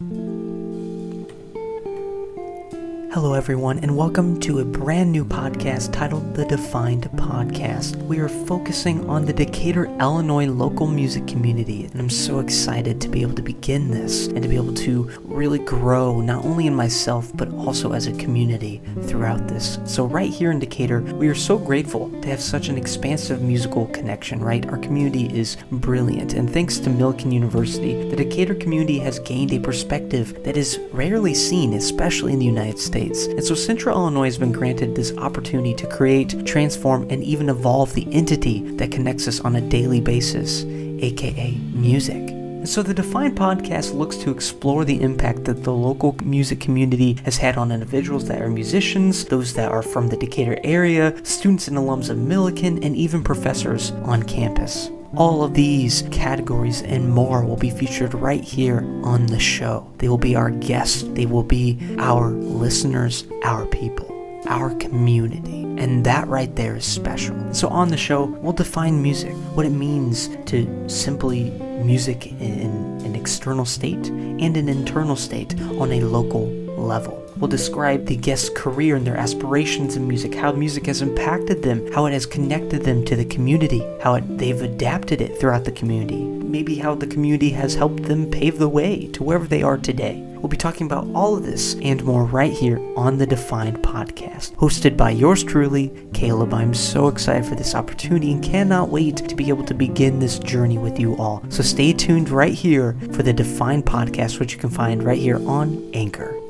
Mm-hmm. Hello, everyone, and welcome to a brand new podcast titled The Defined Podcast. We are focusing on the Decatur, Illinois local music community, and I'm so excited to be able to begin this and to be able to really grow not only in myself but also as a community throughout this. So, right here in Decatur, we are so grateful to have such an expansive musical connection, right? Our community is brilliant, and thanks to Millikin University, the Decatur community has gained a perspective that is rarely seen, especially in the United States. And so Central Illinois has been granted this opportunity to create, transform, and even evolve the entity that connects us on a daily basis, aka music. And so the Defined podcast looks to explore the impact that the local music community has had on individuals that are musicians, those that are from the Decatur area, students and alums of Millikin, and even professors on campus. All of these categories and more will be featured right here on the show. They will be our guests, they will be our listeners, our people, our community. And that right there is special. So, on the show, we'll define music, what it means to simply music in an external state and an internal state on a local level. We'll describe the guest's career and their aspirations in music, how music has impacted them, how it has connected them to the community, how it, they've adapted it throughout the community, maybe how the community has helped them pave the way to wherever they are today. We'll be talking about all of this and more right here on the Defined podcast, hosted by yours truly, Caleb. I'm so excited for this opportunity and cannot wait to be able to begin this journey with you all. So stay tuned right here for the Defined podcast, which you can find right here on Anchor.